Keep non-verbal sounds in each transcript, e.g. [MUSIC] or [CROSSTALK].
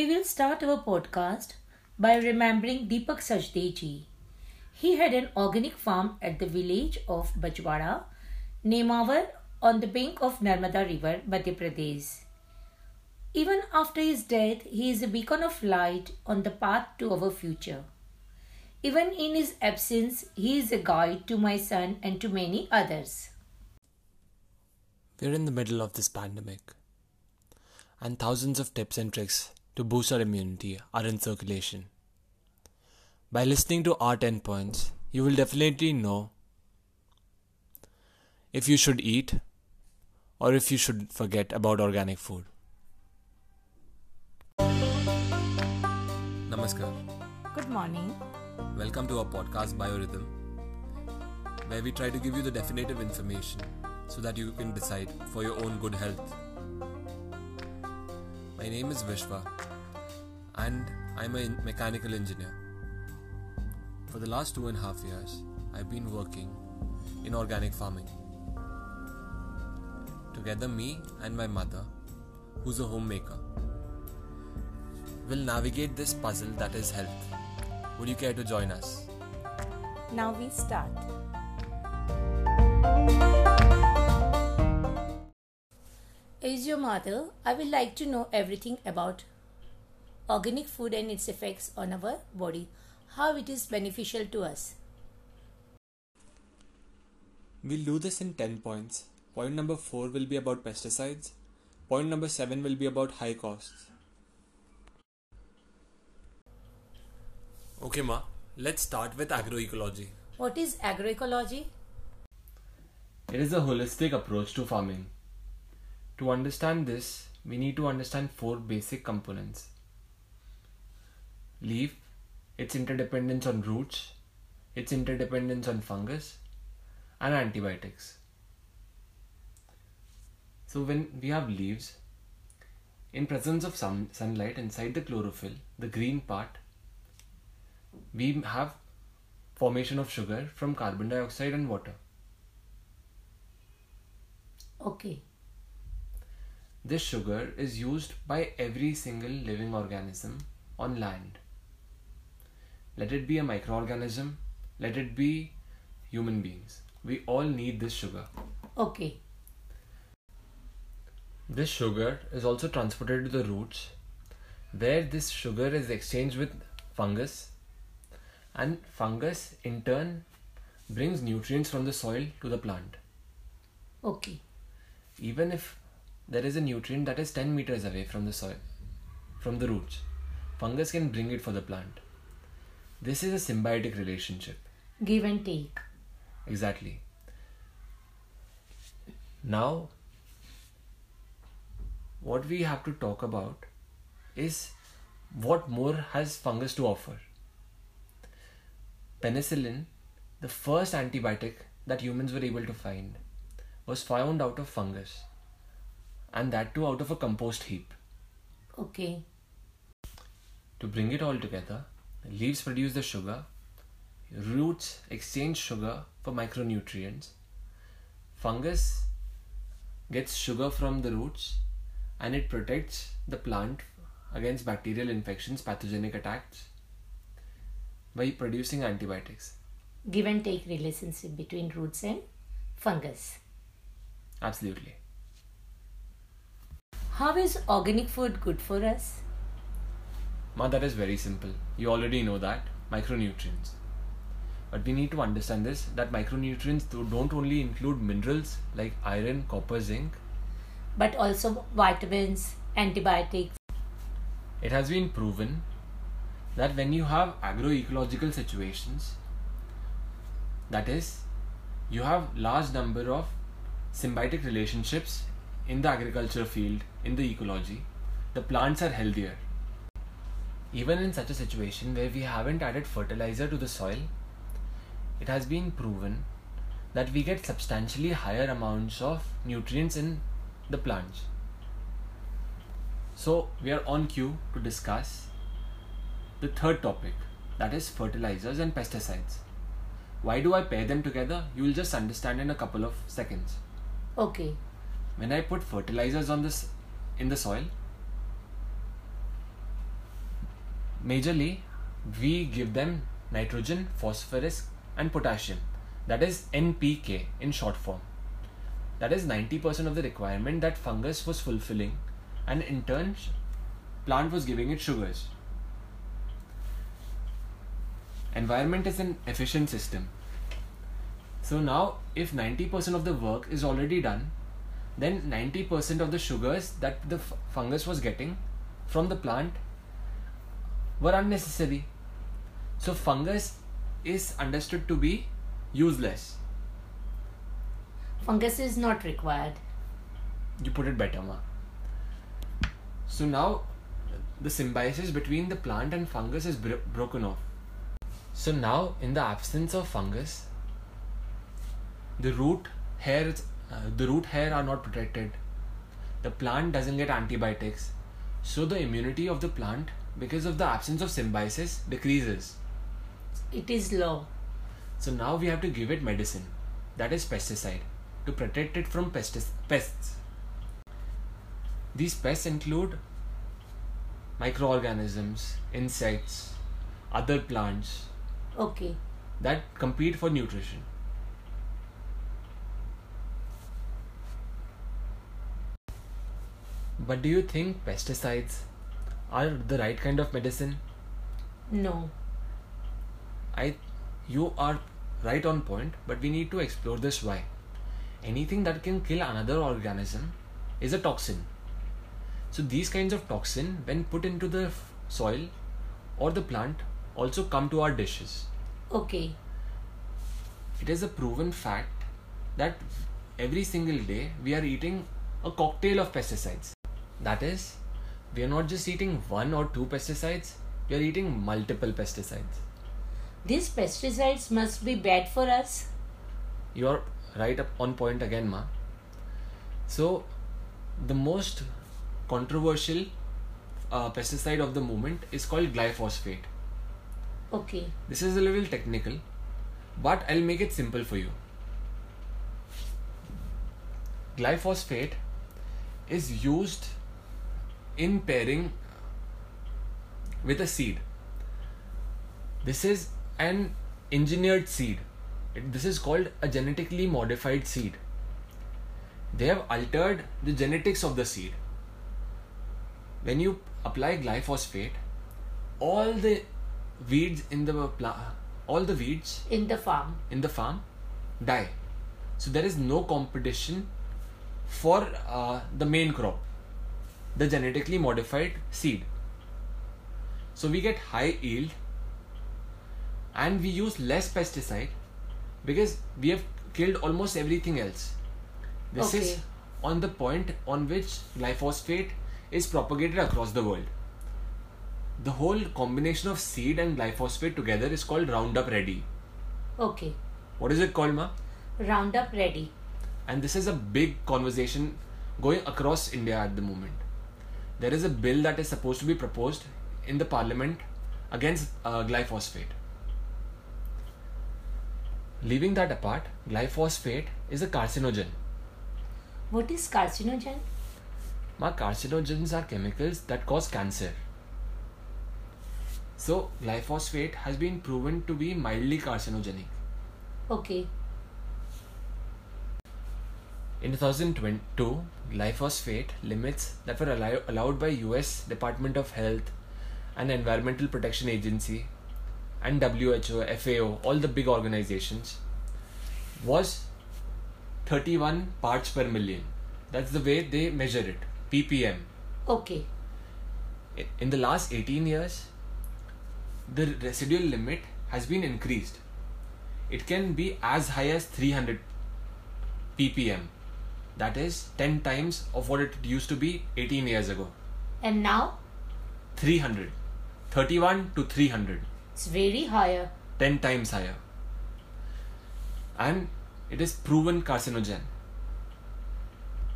We will start our podcast by remembering Deepak Sajdeji. He had an organic farm at the village of Bajwara, Nemavar, on the bank of Narmada River, Madhya Pradesh. Even after his death, he is a beacon of light on the path to our future. Even in his absence, he is a guide to my son and to many others. We're in the middle of this pandemic, and thousands of tips and tricks to boost our immunity are in circulation. By listening to our 10 points, you will definitely know if you should eat or if you should forget about organic food. Namaskar. Good morning. Welcome to our podcast Biorhythm, where we try to give you the definitive information so that you can decide for your own good health. My name is Vishwa, and I'm a mechanical engineer. For the last two and a half years, I've been working in organic farming. Together, me and my mother, who's a homemaker, will navigate this puzzle that is health. Would you care to join us? Now we start. As your mother, I would like to know everything about organic food and its effects on our body, how it is beneficial to us. We'll do this in 10 points. Point number 4 will be about pesticides. Point number 7 will be about high costs. Okay, Ma, let's start with agroecology. What is agroecology? It is a holistic approach to farming. To understand this, we need to understand four basic components leaf, its interdependence on roots, its interdependence on fungus, and antibiotics. So, when we have leaves, in presence of sun, sunlight inside the chlorophyll, the green part, we have formation of sugar from carbon dioxide and water. Okay. This sugar is used by every single living organism on land. Let it be a microorganism, let it be human beings. We all need this sugar. Okay. This sugar is also transported to the roots, where this sugar is exchanged with fungus, and fungus in turn brings nutrients from the soil to the plant. Okay. Even if there is a nutrient that is 10 meters away from the soil, from the roots, fungus can bring it for the plant. This is a symbiotic relationship. Give and take. Exactly. Now, what we have to talk about is what more has fungus to offer. Penicillin, the first antibiotic that humans were able to find, was found out of fungus, and that too out of a compost heap. Okay. To bring it all together, leaves produce the sugar, roots exchange sugar for micronutrients, fungus gets sugar from the roots, and it protects the plant against bacterial infections, pathogenic attacks by producing antibiotics. Give and take relationship between roots and fungus. Absolutely. How is organic food good for us? Ma, that is very simple. You already know that. Micronutrients. But we need to understand this that micronutrients do- don't only include minerals like iron, copper, zinc. But also vitamins, antibiotics. It has been proven that when you have agroecological situations, that is, you have large number of symbiotic relationships in the agriculture field, in the ecology, the plants are healthier. Even in such a situation where we haven't added fertilizer to the soil, it has been proven that we get substantially higher amounts of nutrients in the plants. So, we are on cue to discuss the third topic that is fertilizers and pesticides. Why do I pair them together? You will just understand in a couple of seconds. Okay. When I put fertilizers on this in the soil, majorly we give them nitrogen, phosphorus, and potassium. That is NPK in short form. That is 90% of the requirement that fungus was fulfilling, and in turn, plant was giving it sugars. Environment is an efficient system. So now, if 90% of the work is already done, then 90% of the sugars that the f- fungus was getting from the plant were unnecessary. So fungus is understood to be useless. Fungus is not required. You put it better, ma. So now the symbiosis between the plant and fungus is bro- broken off. So now, in the absence of fungus, the root hairs, uh, Uh, the root hair are not protected. The plant doesn't get antibiotics, so the immunity of the plant, because of the absence of symbiosis, decreases. It is low. So now we have to give it medicine, that is pesticide, to protect it from pestis- pests. These pests include microorganisms, insects, other plants Okay. that compete for nutrition. But do you think pesticides are the right kind of medicine? No. I you are right on point, but we need to explore this why. Anything that can kill another organism is a toxin. So these kinds of toxin when put into the soil or the plant also come to our dishes. Okay. It is a proven fact that every single day we are eating a cocktail of pesticides. That is, we are not just eating one or two pesticides, we are eating multiple pesticides. These pesticides must be bad for us. You're right up on point again, ma. So, the most controversial uh, pesticide of the moment is called glyphosate. Okay. This is a little technical, but I'll make it simple for you. Glyphosate is used in pairing with a seed. This is an engineered seed. This is called a genetically modified seed. They have altered the genetics of the seed. When you apply glyphosate, all the weeds in the pla- all the weeds In the farm. in the farm die. So there is no competition for uh, the main crop, the genetically modified seed. So we get high yield and we use less pesticide because we have killed almost everything else. This is on the point on which glyphosate is propagated across the world. The whole combination of seed and glyphosate together is called Roundup Ready. Okay. What is it called, ma? Roundup ready. And this is a big conversation going across India at the moment. There is a bill that is supposed to be proposed in the parliament against uh, glyphosate. Leaving that apart, glyphosate is a carcinogen. What is carcinogen? Ma, carcinogens are chemicals that cause cancer. So, glyphosate has been proven to be mildly carcinogenic. Okay. In 2022, glyphosate limits that were allow- allowed by US Department of Health and Environmental Protection Agency and WHO, FAO, all the big organizations was 31 parts per million. That's the way they measure it, ppm. Okay. In the last 18 years, the residual limit has been increased. It can be as high as 300 ppm. That is 10 times of what it used to be 18 years ago. And now 300. 31 to 300. it's very higher. 10 times higher. And it is proven carcinogen.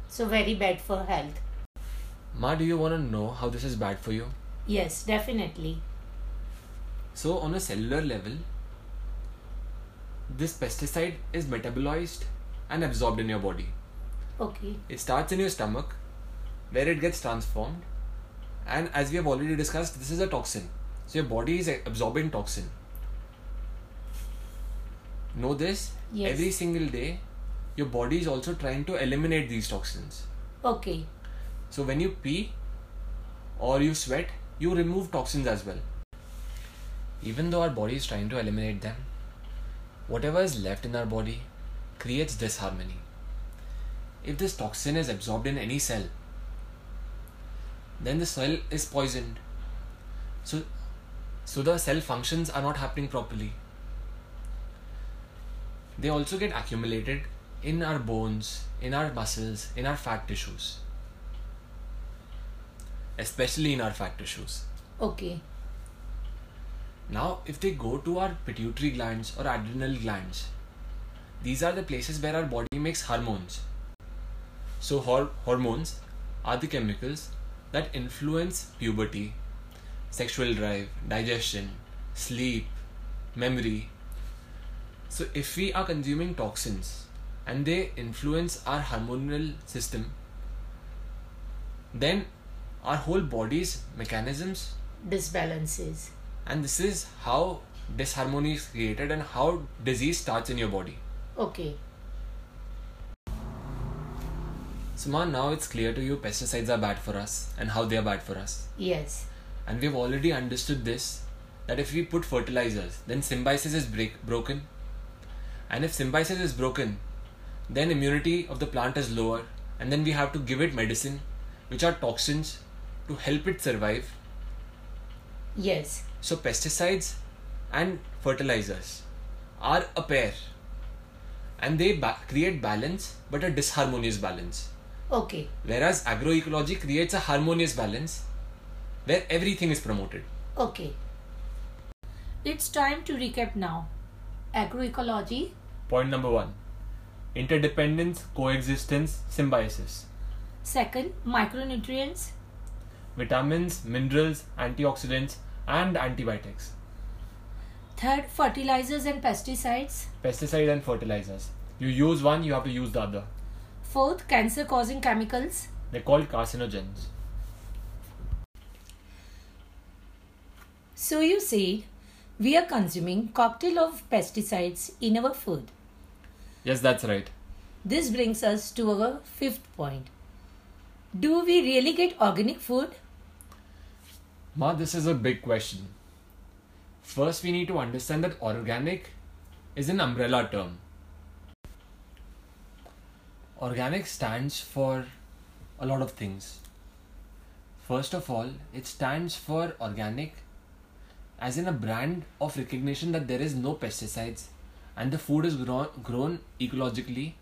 So very bad for health. Ma, do you want to know how this is bad for you? Yes, definitely. So, on a cellular level, this pesticide is metabolized and absorbed in your body. Okay. It starts in your stomach, where it gets transformed, and as we have already discussed, this is a toxin. So your body is absorbing toxin. Know this? Yes. Every single day, your body is also trying to eliminate these toxins. Okay. So when you pee or you sweat, you remove toxins as well. Even though our body is trying to eliminate them, whatever is left in our body creates disharmony. If this toxin is absorbed in any cell, then the cell is poisoned. So, so the cell functions are not happening properly. They also get accumulated in our bones, in our muscles, in our fat tissues. Especially in our fat tissues. Okay. Now, if they go to our pituitary glands or adrenal glands, these are the places where our body makes hormones. So, hor- hormones are the chemicals that influence puberty, sexual drive, digestion, sleep, memory. So, if we are consuming toxins and they influence our hormonal system, then our whole body's mechanisms Disbalances. and this is how disharmony is created and how disease starts in your body. Okay. So, now it's clear to you pesticides are bad for us and how they are bad for us. Yes. And we've already understood this that if we put fertilizers, then symbiosis is break, broken. And if symbiosis is broken, then immunity of the plant is lower, and then we have to give it medicine, which are toxins, to help it survive. Yes. So, pesticides and fertilizers are a pair, and they ba- create balance, but a disharmonious balance. Okay. Whereas agroecology creates a harmonious balance where everything is promoted. Okay. It's time to recap now. Agroecology. Point number one interdependence, coexistence, symbiosis. Second, micronutrients. Vitamins, minerals, antioxidants, and antibiotics. Third, fertilizers and pesticides. Pesticide and fertilizers. You use one, you have to use the other. Fourth, cancer causing chemicals. They're called carcinogens. So you said we are consuming cocktail of pesticides in our food. Yes, that's right. This brings us to our fifth point. Do we really get organic food? Ma, this is a big question. First, we need to understand that organic is an umbrella term. Organic stands for a lot of things. First of all, it stands for organic as in a brand of recognition that there is no pesticides and the food is grown, grown ecologically.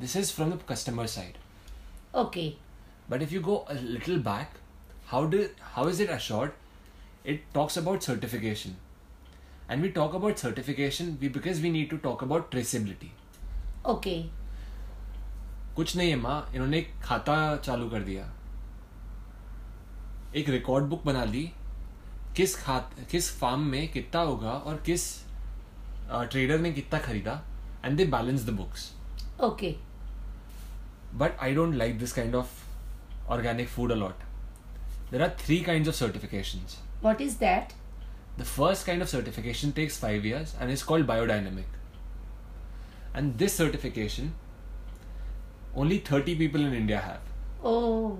This is from the customer side. Okay. But if you go a little back, how do how is it assured? It talks about certification. And we talk about certification because we need to talk about traceability. Okay. कुछ नहीं है माँ। इन्होंने खाता चालू कर दिया। एक रिकॉर्ड बुक बना ली। किस खात किस फार्म में कितना होगा और किस ट्रेडर ने कितना खरीदा। And they balance the books okay but I don't like this kind of organic food a lot there are three kind of certification what is that the first kind of certification takes five years and is called biodynamic and this certification only 30 people in India have. Oh.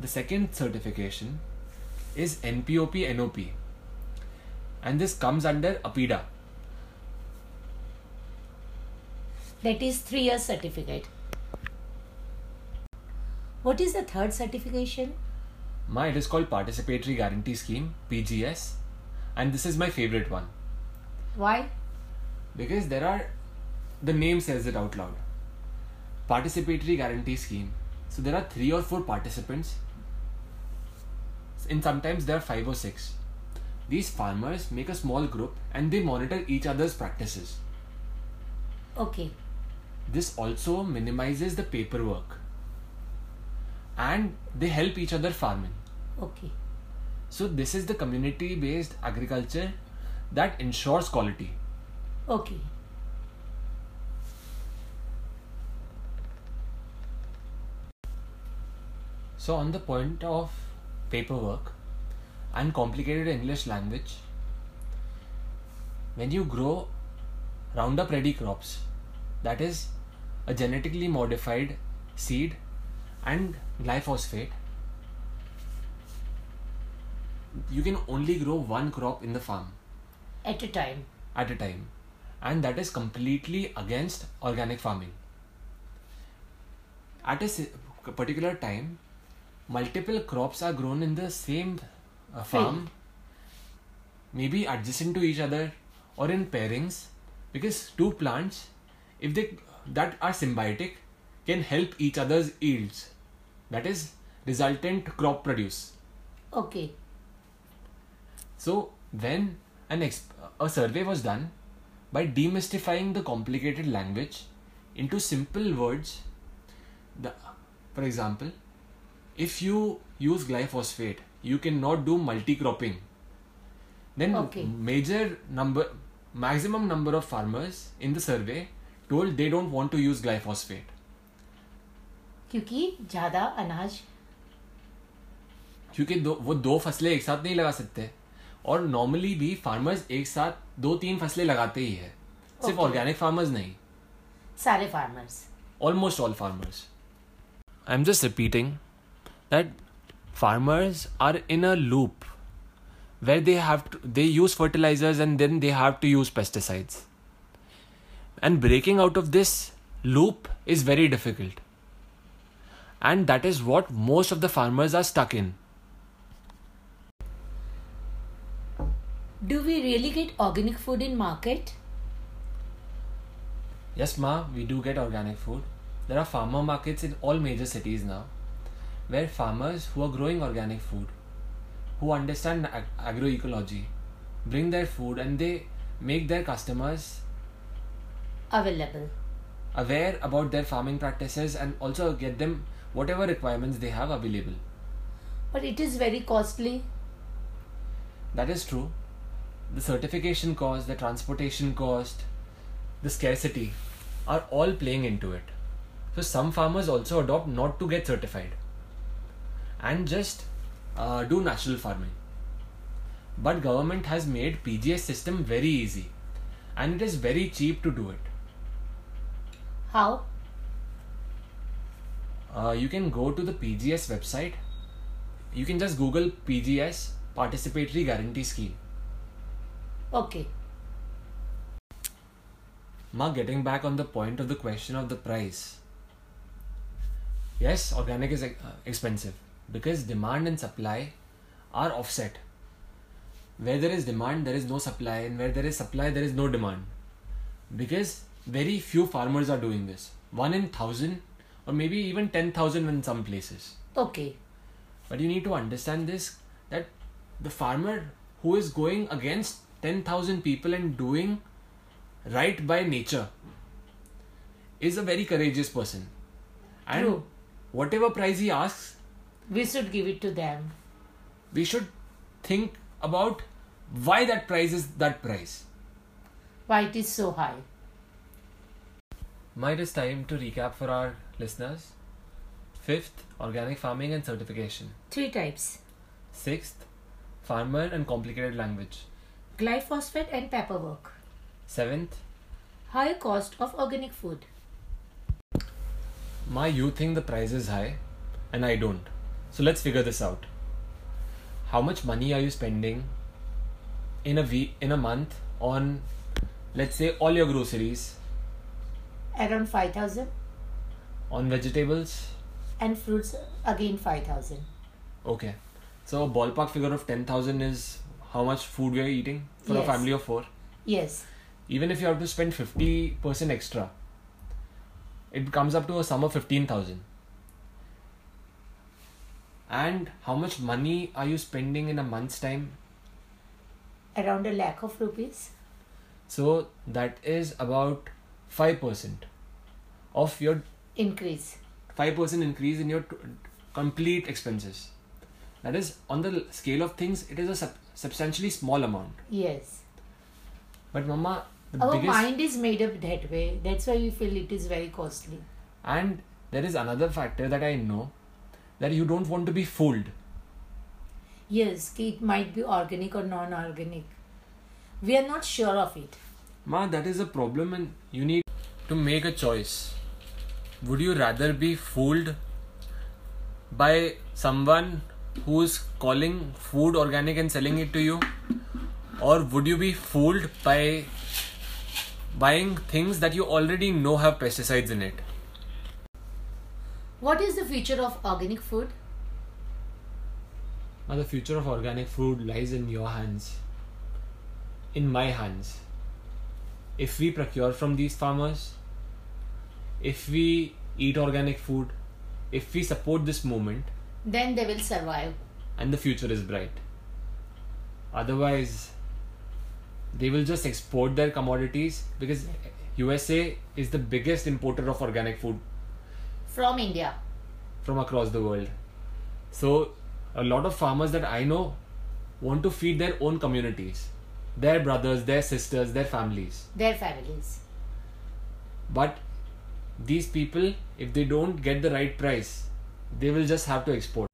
The second certification is NPOP NOP. And this comes under APEDA. That is three year certificate. What is the third certification? My it is called Participatory Guarantee Scheme, PGS. And this is my favorite one. Why? Because there are, the name says it out loud. Participatory guarantee scheme. So there are three or four participants. And sometimes there are five or six. These farmers make a small group and they monitor each other's practices. Okay. This also minimizes the paperwork. And they help each other farming. Okay. So this is the community based agriculture that ensures quality. Okay. So, on the point of paperwork, and complicated English language, when you grow Roundup Ready crops, that is a genetically modified seed and glyphosate, you can only grow one crop in the farm At a time. at a time, and that is completely against organic farming. At a particular time, multiple crops are grown in the same uh, farm, maybe adjacent to each other or in pairings, because two plants, if they that are symbiotic, can help each other's yields. That is resultant crop produce. Okay. So when an exp- a survey was done by demystifying the complicated language into simple words, the, for example, if you use glyphosate, you cannot do multi-cropping. Then Okay. major number, maximum number of farmers in the survey told they don't want to use glyphosate. क्योंकि ज़्यादा अनाज क्योंकि दो वो दो फ़सलें एक साथ नहीं लगा सकते और नॉर्मली भी फार्मर्स एक साथ दो तीन फ़सलें लगाते ही है सिर्फ़ Okay. ऑर्गेनिक फार्मर्स नहीं सारे farmers almost all farmers. I'm just repeating that farmers are in a loop where they have to, they use fertilizers and then they have to use pesticides. And breaking out of this loop is very difficult. And that is what most of the farmers are stuck in. Do we really get organic food in market? Yes, Ma, we do get organic food. There are farmer markets in all major cities now where farmers who are growing organic food, who understand ag- agroecology, bring their food and they make their customers Available. aware about their farming practices and also get them whatever requirements they have available. But it is very costly. That is true. The certification cost, the transportation cost, the scarcity are all playing into it. So some farmers also adopt not to get certified and just uh, do natural farming. But government has made PGS system very easy and it is very cheap to do it. How? Uh, you can go to the PGS website. You can just Google PGS Participatory Guarantee Scheme. Okay. Ma, getting back on the point of the question of the price. Yes, organic is uh, expensive because demand and supply are offset. Where there is demand, there is no supply, and where there is supply, there is no demand. Because very few farmers are doing this. One in thousand, or maybe even ten thousand in some places. Okay. But you need to understand this that the farmer who is going against 10,000 people and doing right by nature is a very courageous person. And True. whatever price he asks, We should give it to them. we should think about why that price is that price. Why it is so high. Might is time to recap for our listeners. Fifth, organic farming and certification. Three types. Sixth, farmer and complicated language. Glyphosate and paperwork. Seventh, High cost of organic food. My, you think the price is high, and I don't. So let's figure this out. How much money are you spending in a week, in a month, on, let's say, all your groceries, Around 5000 on vegetables? and fruits again 5000. Okay. So a ballpark figure of ten thousand is how much food we are eating for a family of four. Yes. Even if you have to spend fifty percent extra, it comes up to a sum of fifteen thousand. And how much money are you spending in a month's time? Around a lakh of rupees. So that is about five percent of your Increase. five percent increase in your t- complete expenses. That is on the scale of things, it is a sub- substantially small amount. Yes. But Mama, the Our biggest mind is made up that way. That's why we feel it is very costly. and there is another factor that I know that you don't want to be fooled. Yes, it might be organic or non-organic. We are not sure of it. Ma, that is a problem, and you need to make a choice. Would you rather be fooled by someone who's calling food organic and selling it to you? Or would you be fooled by buying things that you already know have pesticides in it? What is the future of organic food? Now, the future of organic food lies in your hands, in my hands. If we procure from these farmers, if we eat organic food, if we support this movement, Then they will survive. and the future is bright. Otherwise, they will just export their commodities because USA is the biggest importer of organic food From India. from across the world. So, a lot of farmers that I know want to feed their own communities, their brothers, their sisters, their families. Their families. But these people, if they don't get the right price, they will just have to export.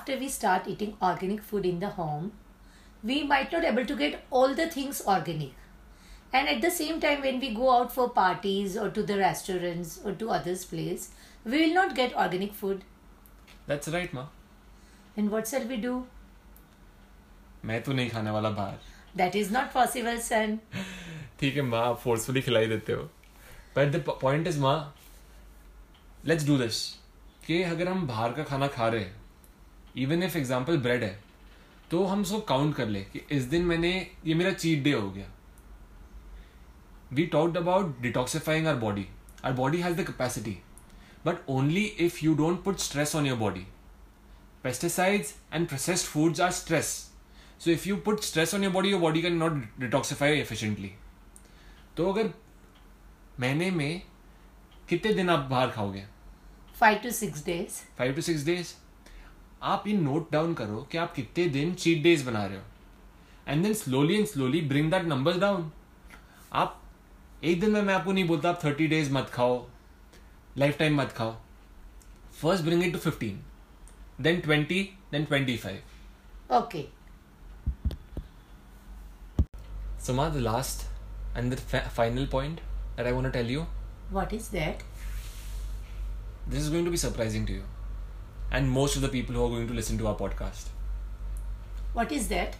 after we start eating organic food in the home, we might not able to get all the things organic. And at the same time, when we go out for parties or to the restaurants or to others' place, we will not get organic food. That's right, ma. And what shall we do? मैं तो नहीं खाने वाला बाहर That is not possible, son. ठीक है माँ आप फोर्सफुली खिलाई देते हो बट द पॉइंट इज माँ लेट्स डू दिस कि अगर हम बाहर का खाना खा रहे हैं इवन इफ़ एग्ज़ाम्पल ब्रेड है तो हम उसको काउंट कर ले कि इस दिन मैंने ये मेरा चीट डे हो गया। We talked about detoxifying our body our body has the capacity but only if you don't put stress on your body pesticides and processed foods are stress. So if you put stress on your body, your body cannot detoxify efficiently. तो अगर महीने में कितने दिन आप बाहर खाओगे? Five to six days five to six days आप ये नोट डाउन करो कि आप कितने दिन चीट डेज़ बना रहे हो। And then slowly and slowly bring that number down आप एक दिन में मैं आपको नहीं बोलता आप थर्टी डेज़ मत खाओ लाइफ टाइम मत खाओ। First bring it to fifteen then twenty then twenty five Okay. So, Ma, the last and the fa- final point that I want to tell you. What is that? this is going to be surprising to you. And most of the people who are going to listen to our podcast. What is that?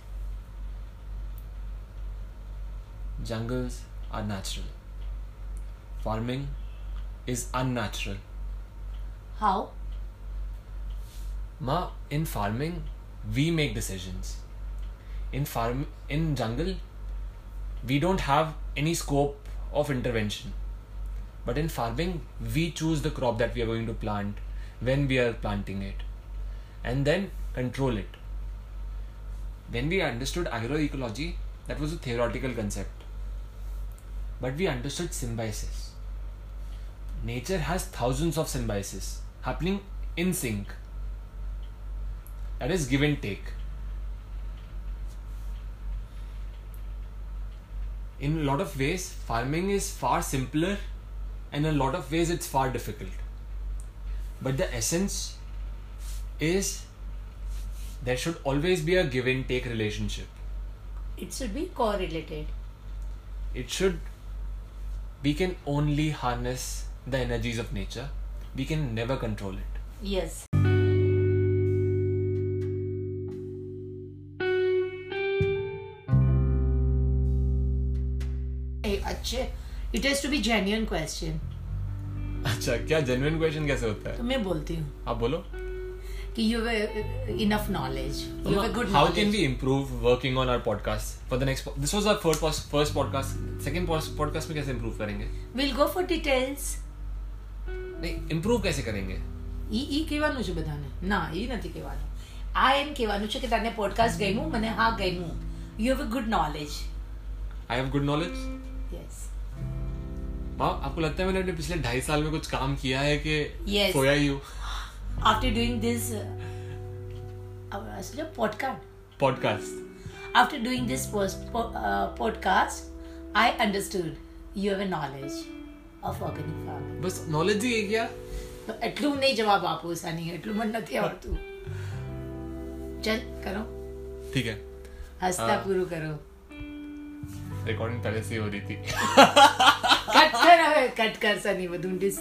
Jungles are natural, farming is unnatural. How? Ma, in farming, we make decisions. In farm, in jungle, we don't have any scope of intervention. But in farming, we choose the crop that we are going to plant, when we are planting it, and then control it. When we understood agroecology, that was a theoretical concept. But we understood symbiosis. Nature has thousands of symbiosis happening in sync. That is give and take. In a lot of ways, farming is far simpler, and in a lot of ways, it's far difficult but the essence is there should always be a give and take relationship. It should be correlated. It should we can only harness the energies of nature. We can never control it. Yes. It has to be genuine question. अच्छा क्या genuine question कैसे होता है तो मैं बोलती हूँ आप बोलो कि you have enough knowledge. You have a good how knowledge. can we improve working on our podcast for the next po- this was our first pos- first podcast second pos- podcast में कैसे improve करेंगे We'll go for details. नहीं improve कैसे करेंगे ઈ ઈ કહેવાનું છે બધાને ના એ નથી કહેવાનું આ એમ કહેવાનું છે કે તને પોડકાસ્ટ ગમ્યું મને હા ગમ્યું you have a good knowledge I have good knowledge yes हाँ आपको लगता है मैंने अपने पिछले ढाई साल में कुछ काम किया है कि Yes. खोया ही हूँ after doing this uh, uh, such a podcast podcast. After doing this post, po- uh, podcast, I understood you have a knowledge of organic farming. Bus knowledge જ ગયા તો એટલું નહીં જવાબ આપો સાની એટલું મને નથી આવડતું ચલ કરો ठीक है હસતા હા. પૂરું કરો रिकॉर्डिंग पहले से ही हो रही थी [LAUGHS] कट कर अबे कट कर सनी वो ढूंढिस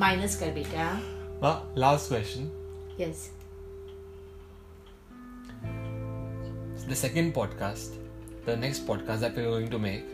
माइनस कर बेटा वाह last question yes the second podcast, the next podcast that we're going to make,